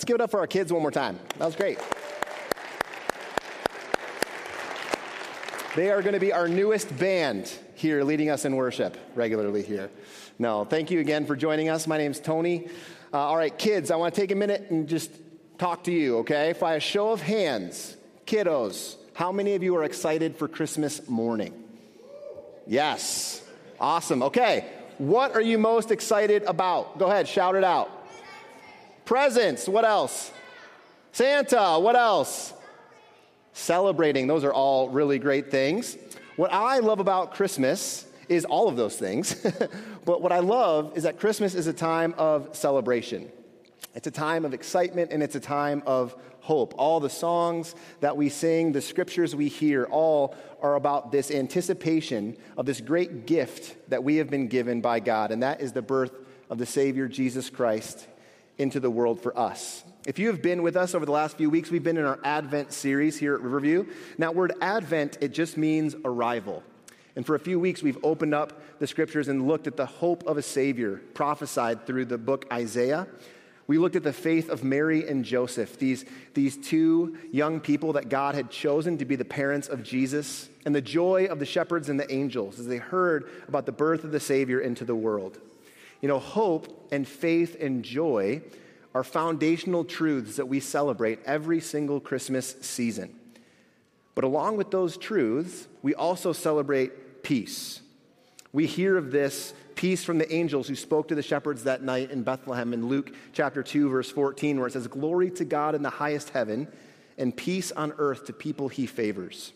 Let's give it up for our kids one more time. That was great. They are going to be our newest band here, leading us in worship regularly here. No, thank you again for joining us. My name's Tony. Uh, all right, kids, I want to take a minute and just talk to you, okay? By a show of hands, kiddos, how many of you are excited for Christmas morning? Yes. Awesome. Okay. What are you most excited about? Go ahead, shout it out. Presents. What else? Santa. What else? Celebrating. Those are all really great things. What I love about Christmas is all of those things. but what I love is that Christmas is a time of celebration. It's a time of excitement and it's a time of hope. All the songs that we sing, the scriptures we hear, all are about this anticipation of this great gift that we have been given by God, and that is the birth of the Savior, Jesus Christ, into the world for us. If you have been with us over the last few weeks, we've been in our Advent series here at Riverview. Now, word Advent, it just means arrival. And for a few weeks, we've opened up the scriptures and looked at the hope of a Savior prophesied through the book Isaiah. We looked at the faith of Mary and Joseph, these, these two young people that God had chosen to be the parents of Jesus, and the joy of the shepherds and the angels as they heard about the birth of the Savior into the world. You know, hope and faith and joy are foundational truths that we celebrate every single Christmas season. But along with those truths, we also celebrate peace. We hear of this peace from the angels who spoke to the shepherds that night in Bethlehem in Luke chapter 2, verse 14, where it says, Glory to God in the highest heaven, and peace on earth to people he favors.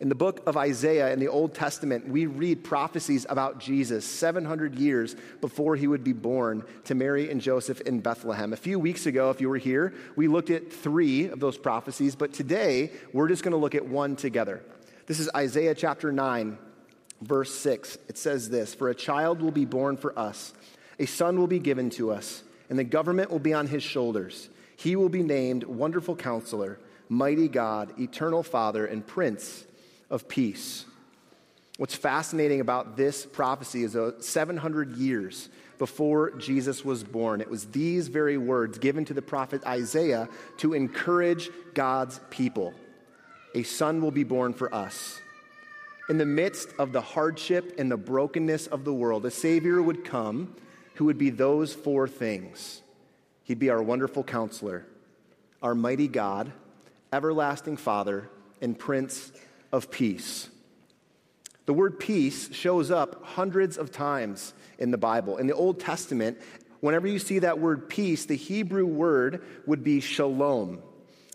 In the book of Isaiah in the Old Testament, we read prophecies about Jesus 700 years before he would be born to Mary and Joseph in Bethlehem. A few weeks ago, if you were here, we looked at three of those prophecies, but today we're just going to look at one together. This is Isaiah chapter 9, verse 6, it says this For a child will be born for us, a son will be given to us, and the government will be on his shoulders. He will be named Wonderful Counselor, Mighty God, Eternal Father, and Prince of Peace. What's fascinating about this prophecy is uh, that 700 years before Jesus was born, it was these very words given to the prophet Isaiah to encourage God's people. A son will be born for us in the midst of the hardship and the brokenness of the world, a Savior would come who would be those four things. He'd be our wonderful counselor, our mighty God, everlasting Father, and Prince of Peace. The word peace shows up hundreds of times in the Bible. In the Old Testament, whenever you see that word peace, the Hebrew word would be shalom.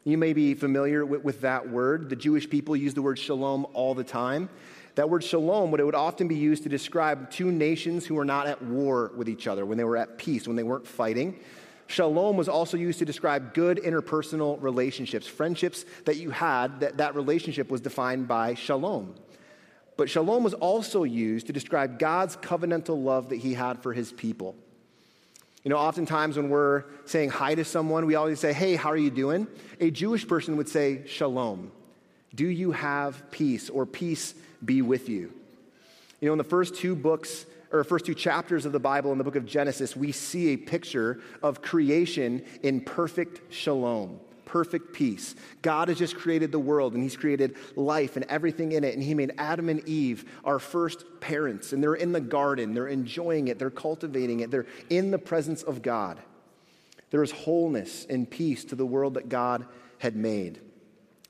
You may be familiar with, with, that word. The Jewish people use the word shalom all the time. That word shalom, what it would often be used to describe two nations who were not at war with each other, when they were at peace, when they weren't fighting. Shalom was also used to describe good interpersonal relationships, friendships that you had, that, that relationship was defined by shalom. But shalom was also used to describe God's covenantal love that he had for his people. You know, oftentimes when we're saying hi to someone, we always say, Hey, how are you doing? A Jewish person would say, Shalom. Do you have peace or peace be with you? You know, in the first two books, or first two chapters of the Bible in the book of Genesis, we see a picture of creation in perfect shalom perfect peace. God has just created the world and He's created life and everything in it. And He made Adam and Eve our first parents. And they're in the garden, they're enjoying it, they're cultivating it, they're in the presence of God. There is wholeness and peace to the world that God had made.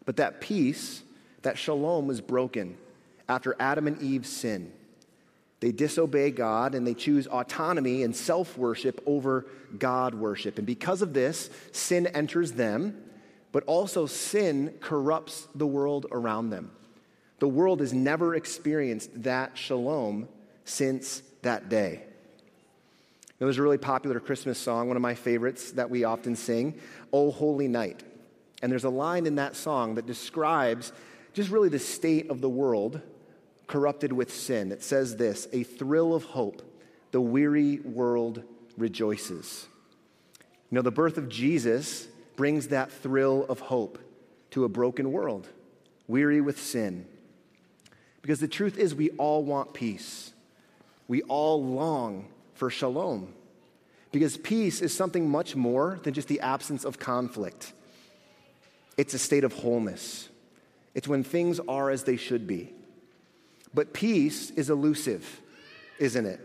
But that peace, that shalom, was broken after Adam and Eve sin. They disobey God and they choose autonomy and self worship over God worship. And because of this, sin enters them but also sin corrupts the world around them. The world has never experienced that shalom since that day. Now, there's a really popular Christmas song, one of my favorites that we often sing, Oh Holy Night. And there's a line in that song that describes just really the state of the world corrupted with sin. It says this A thrill of hope, the weary world rejoices. You know, the birth of Jesus brings that thrill of hope to a broken world, weary with sin. Because the truth is, we all want peace. We all long for shalom. Because peace is something much more than just the absence of conflict, it's a state of wholeness. It's when things are as they should be. But peace is elusive, isn't it?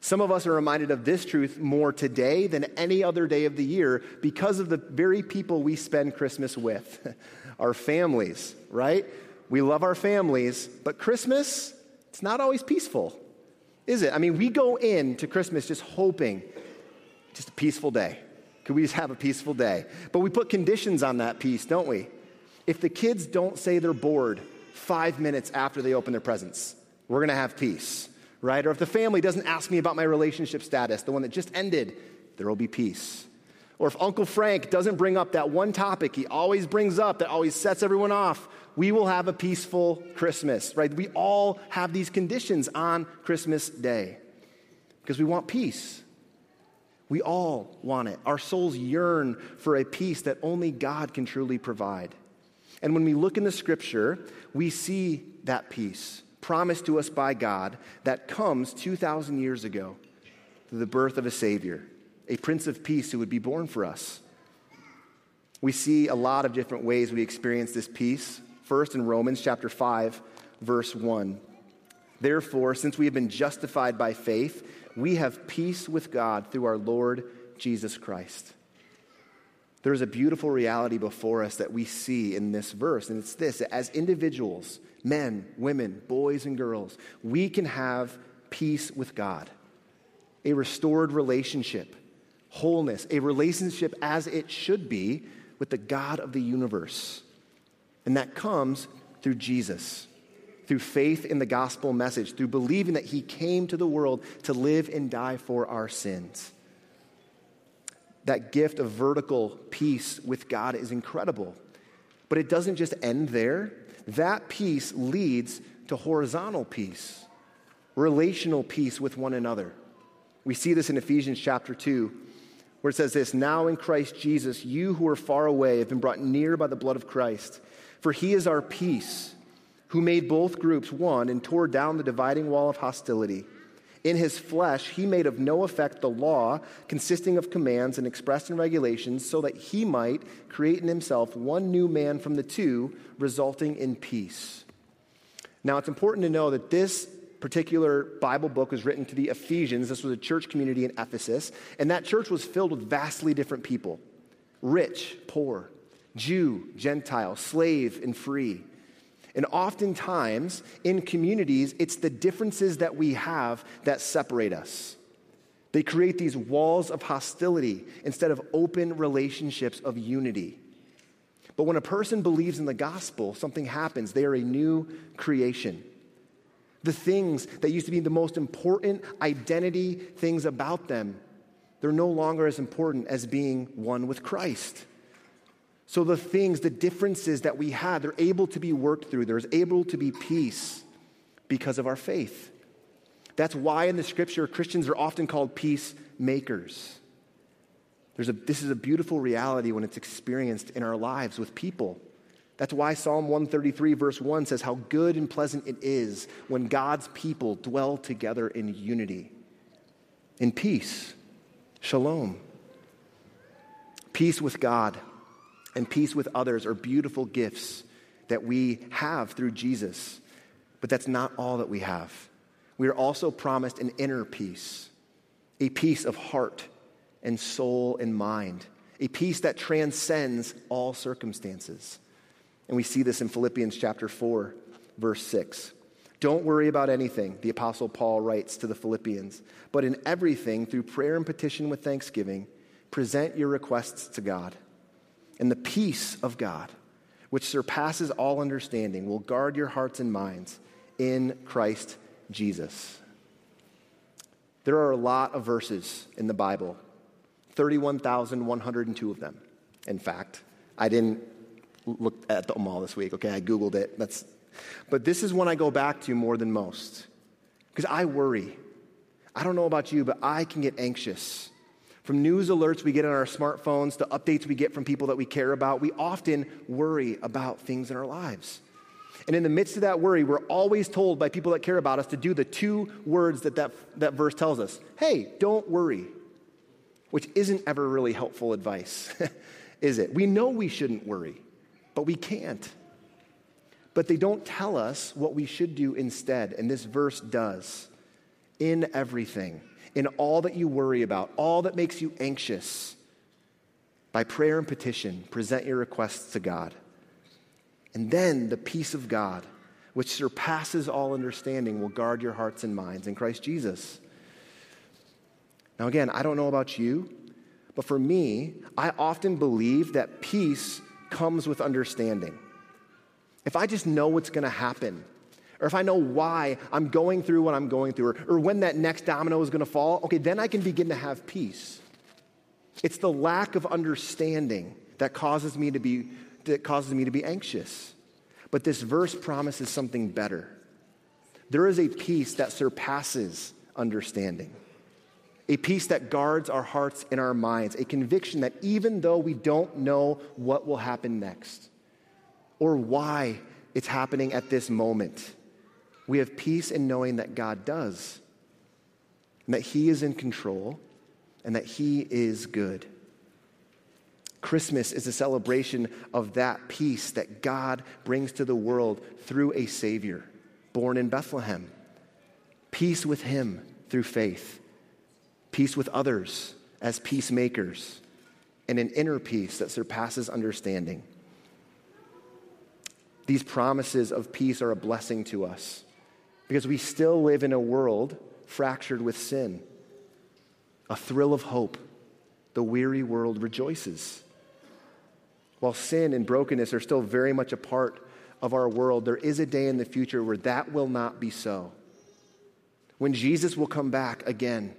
Some of us are reminded of this truth more today than any other day of the year because of the very people we spend Christmas with our families, right? We love our families, but Christmas, it's not always peaceful, is it? I mean, we go into Christmas just hoping just a peaceful day. Could we just have a peaceful day? But we put conditions on that peace, don't we? If the kids don't say they're bored five minutes after they open their presents, we're gonna have peace right? Or if the family doesn't ask me about my relationship status, the one that just ended, there will be peace. Or if Uncle Frank doesn't bring up that one topic he always brings up that always sets everyone off, we will have a peaceful Christmas, right? We all have these conditions on Christmas Day because we want peace. We all want it. Our souls yearn for a peace that only God can truly provide. And when we look in the scripture, we see that peace promised to us by God that comes 2,000 years ago through the birth of a Savior, a Prince of Peace who would be born for us. We see a lot of different ways we experience this peace. First, in Romans chapter 5, verse 1. Therefore, since we have been justified by faith, we have peace with God through our Lord Jesus Christ. There is a beautiful reality before us that we see in this verse, and it's this as individuals, men, women, boys, and girls, we can have peace with God, a restored relationship, wholeness, a relationship as it should be with the God of the universe. And that comes through Jesus, through faith in the gospel message, through believing that he came to the world to live and die for our sins. That gift of vertical peace with God is incredible. But it doesn't just end there that peace leads to horizontal peace, relational peace with one another. We see this in Ephesians chapter 2, where it says this Now in Christ Jesus, you who are far away have been brought near by the blood of Christ. For he is our peace, who made both groups one and tore down the dividing wall of hostility in his flesh, he made of no effect the law, consisting of commands and expressed in regulations, so that he might create in himself one new man from the two, resulting in peace. Now, it's important to know that this particular Bible book was written to the Ephesians. This was a church community in Ephesus, and that church was filled with vastly different people rich, poor, Jew, Gentile, slave, and free. And oftentimes in communities, it's the differences that we have that separate us. They create these walls of hostility instead of open relationships of unity. But when a person believes in the gospel, something happens. They are a new creation. The things that used to be the most important identity things about them, they're no longer as important as being one with Christ. So the things, the differences that we had, they're able to be worked through. There's able to be peace because of our faith. That's why in the scripture, Christians are often called peacemakers. There's a, this is a beautiful reality when it's experienced in our lives with people. That's why Psalm 133, verse 1 says, How good and pleasant it is when God's people dwell together in unity, in peace, shalom. Peace with God and peace with others are beautiful gifts that we have through Jesus. But that's not all that we have. We are also promised an inner peace, a peace of heart and soul and mind, a peace that transcends all circumstances. And we see this in Philippians chapter 4, verse 6. Don't worry about anything, the Apostle Paul writes to the Philippians, but in everything, through prayer and petition with thanksgiving, present your requests to God and the peace of God, which surpasses all understanding, will guard your hearts and minds in Christ Jesus. There are a lot of verses in the Bible, 31,102 of them. In fact, I didn't look at them all this week, okay? I Googled it. That's, but this is one I go back to more than most because I worry. I don't know about you, but I can get anxious from news alerts we get on our smartphones to updates we get from people that we care about, we often worry about things in our lives. And in the midst of that worry, we're always told by people that care about us to do the two words that that, that verse tells us hey, don't worry. which isn't ever really helpful advice, is it? We know we shouldn't worry, but we can't. But they don't tell us what we should do instead, and this verse does. In everything, in all that you worry about, all that makes you anxious, by prayer and petition, present your requests to God. And then the peace of God, which surpasses all understanding, will guard your hearts and minds in Christ Jesus. Now, again, I don't know about you, but for me, I often believe that peace comes with understanding. If I just know what's going to happen, or if I know why I'm going through what I'm going through, or, or when that next domino is going to fall, okay, then I can begin to have peace. It's the lack of understanding that causes me to be, that causes me to be anxious. But this verse promises something better. There is a peace that surpasses understanding, a peace that guards our hearts and our minds, a conviction that even though we don't know what will happen next or why it's happening at this moment, we have peace in knowing that God does, and that He is in control, and that He is good. Christmas is a celebration of that peace that God brings to the world through a Savior born in Bethlehem. Peace with Him through faith, peace with others as peacemakers, and an inner peace that surpasses understanding. These promises of peace are a blessing to us because we still live in a world fractured with sin. A thrill of hope. The weary world rejoices. While sin and brokenness are still very much a part of our world, there is a day in the future where that will not be so. When Jesus will come back again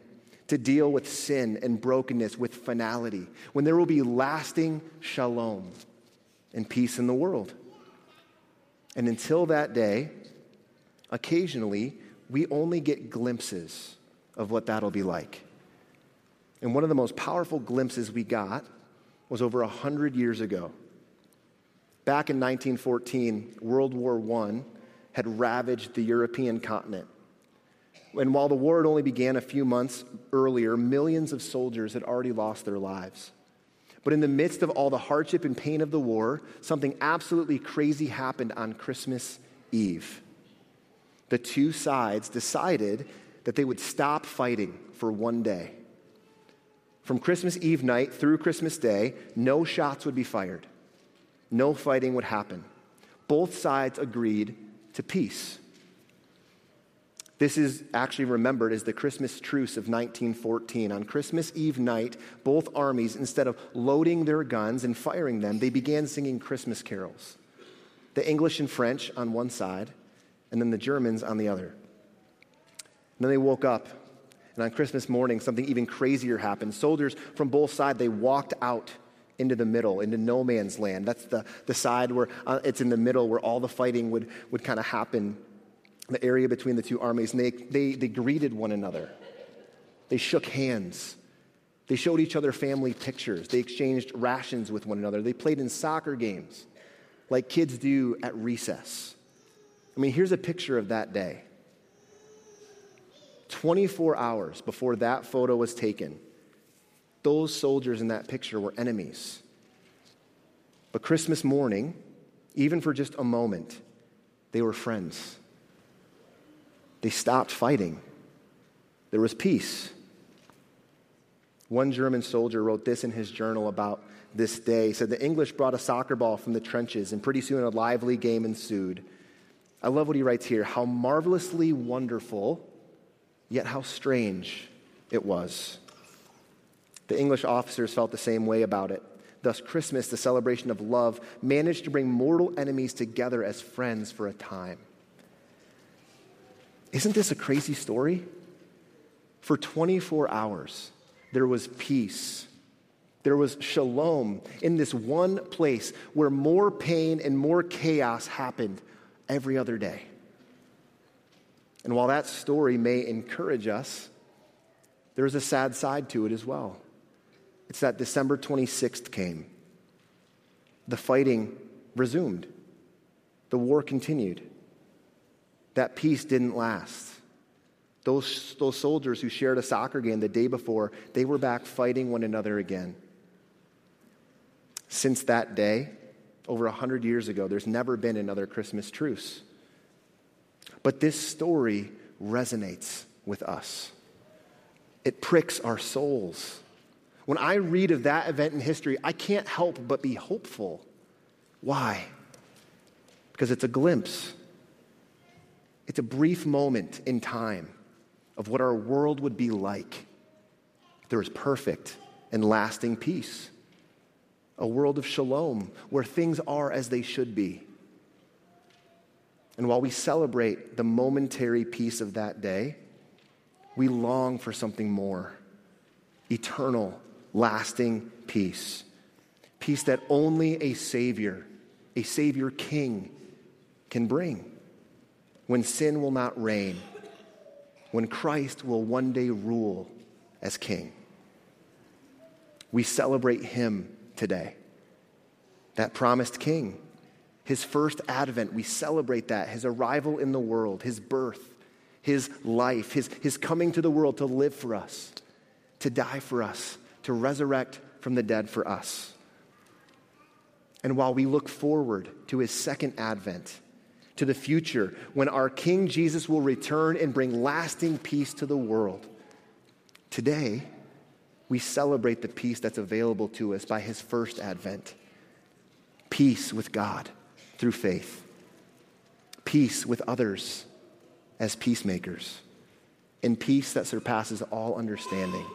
to deal with sin and brokenness with finality, when there will be lasting shalom and peace in the world. And until that day, occasionally, we only get glimpses of what that'll be like. And one of the most powerful glimpses we got was over 100 years ago. Back in 1914, World War I had ravaged the European continent. And while the war had only began a few months earlier, millions of soldiers had already lost their lives. But in the midst of all the hardship and pain of the war, something absolutely crazy happened on Christmas Eve. The two sides decided that they would stop fighting for one day. From Christmas Eve night through Christmas Day, no shots would be fired, no fighting would happen. Both sides agreed to peace. This is actually remembered as the Christmas truce of 1914. On Christmas Eve night, both armies, instead of loading their guns and firing them, they began singing Christmas carols. The English and French on one side, and then the Germans on the other. And then they woke up and on Christmas morning, something even crazier happened. Soldiers from both sides, they walked out into the middle, into no man's land. That's the, the side where uh, it's in the middle where all the fighting would, would kind of happen, the area between the two armies. And they, they, they greeted one another, they shook hands. They showed each other family pictures. They exchanged rations with one another. They played in soccer games like kids do at recess. I mean, here's a picture of that day. 24 hours before that photo was taken, those soldiers in that picture were enemies. But Christmas morning, even for just a moment, they were friends. They stopped fighting. There was peace. One German soldier wrote this in his journal about this day. He said, The English brought a soccer ball from the trenches, and pretty soon a lively game ensued. I love what he writes here how marvelously wonderful Yet how strange it was. The English officers felt the same way about it. Thus, Christmas, the celebration of love, managed to bring mortal enemies together as friends for a time. Isn't this a crazy story? For 24 hours, there was peace. There was shalom in this one place where more pain and more chaos happened every other day. And while that story may encourage us, there is a sad side to it as well. It's that December 26th came. The fighting resumed. The war continued. That peace didn't last. Those, those soldiers who shared a soccer game the day before, they were back fighting one another again. Since that day, over 100 years ago, there's never been another Christmas truce. But this story resonates with us, it pricks our souls. When I read of that event in history, I can't help but be hopeful. Why? Because it's a glimpse, it's a brief moment in time of what our world would be like. There is perfect and lasting peace, a world of shalom where things are as they should be. And while we celebrate the momentary peace of that day, we long for something more eternal, lasting peace. Peace that only a Savior, a Savior King, can bring. When sin will not reign, when Christ will one day rule as King. We celebrate Him today, that promised King his first advent, we celebrate that, his arrival in the world, his birth, his life, his, his coming to the world to live for us, to die for us, to resurrect from the dead for us. And while we look forward to his second advent, to the future, when our King Jesus will return and bring lasting peace to the world, today we celebrate the peace that's available to us by his first advent peace with God through faith, peace with others as peacemakers, and peace that surpasses all understanding.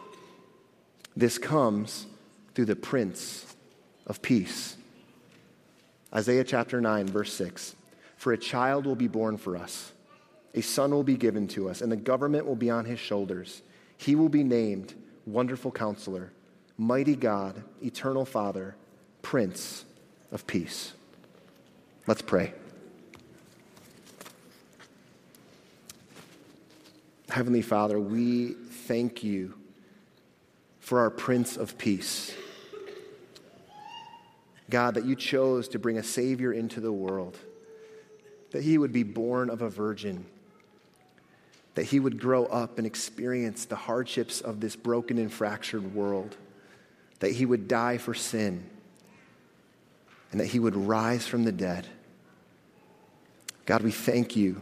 This comes through the Prince of Peace. Isaiah chapter 9, verse 6 For a child will be born for us, a son will be given to us, and the government will be on his shoulders. He will be named Wonderful Counselor, Mighty God, Eternal Father, Prince of Peace. Let's pray. Heavenly Father, we thank you for our Prince of Peace. God, that you chose to bring a Savior into the world, that he would be born of a virgin, that he would grow up and experience the hardships of this broken and fractured world, that he would die for sin, and that he would rise from the dead God, we thank you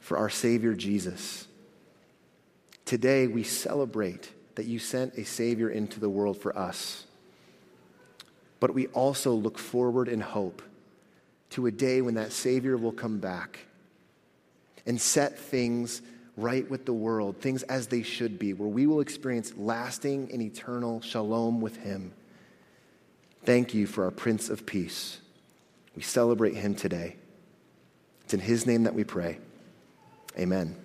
for our Savior Jesus. Today, we celebrate that you sent a Savior into the world for us. But we also look forward in hope to a day when that Savior will come back and set things right with the world, things as they should be, where we will experience lasting and eternal shalom with Him. Thank you for our Prince of Peace. We celebrate Him today. It's in His name that we pray. Amen.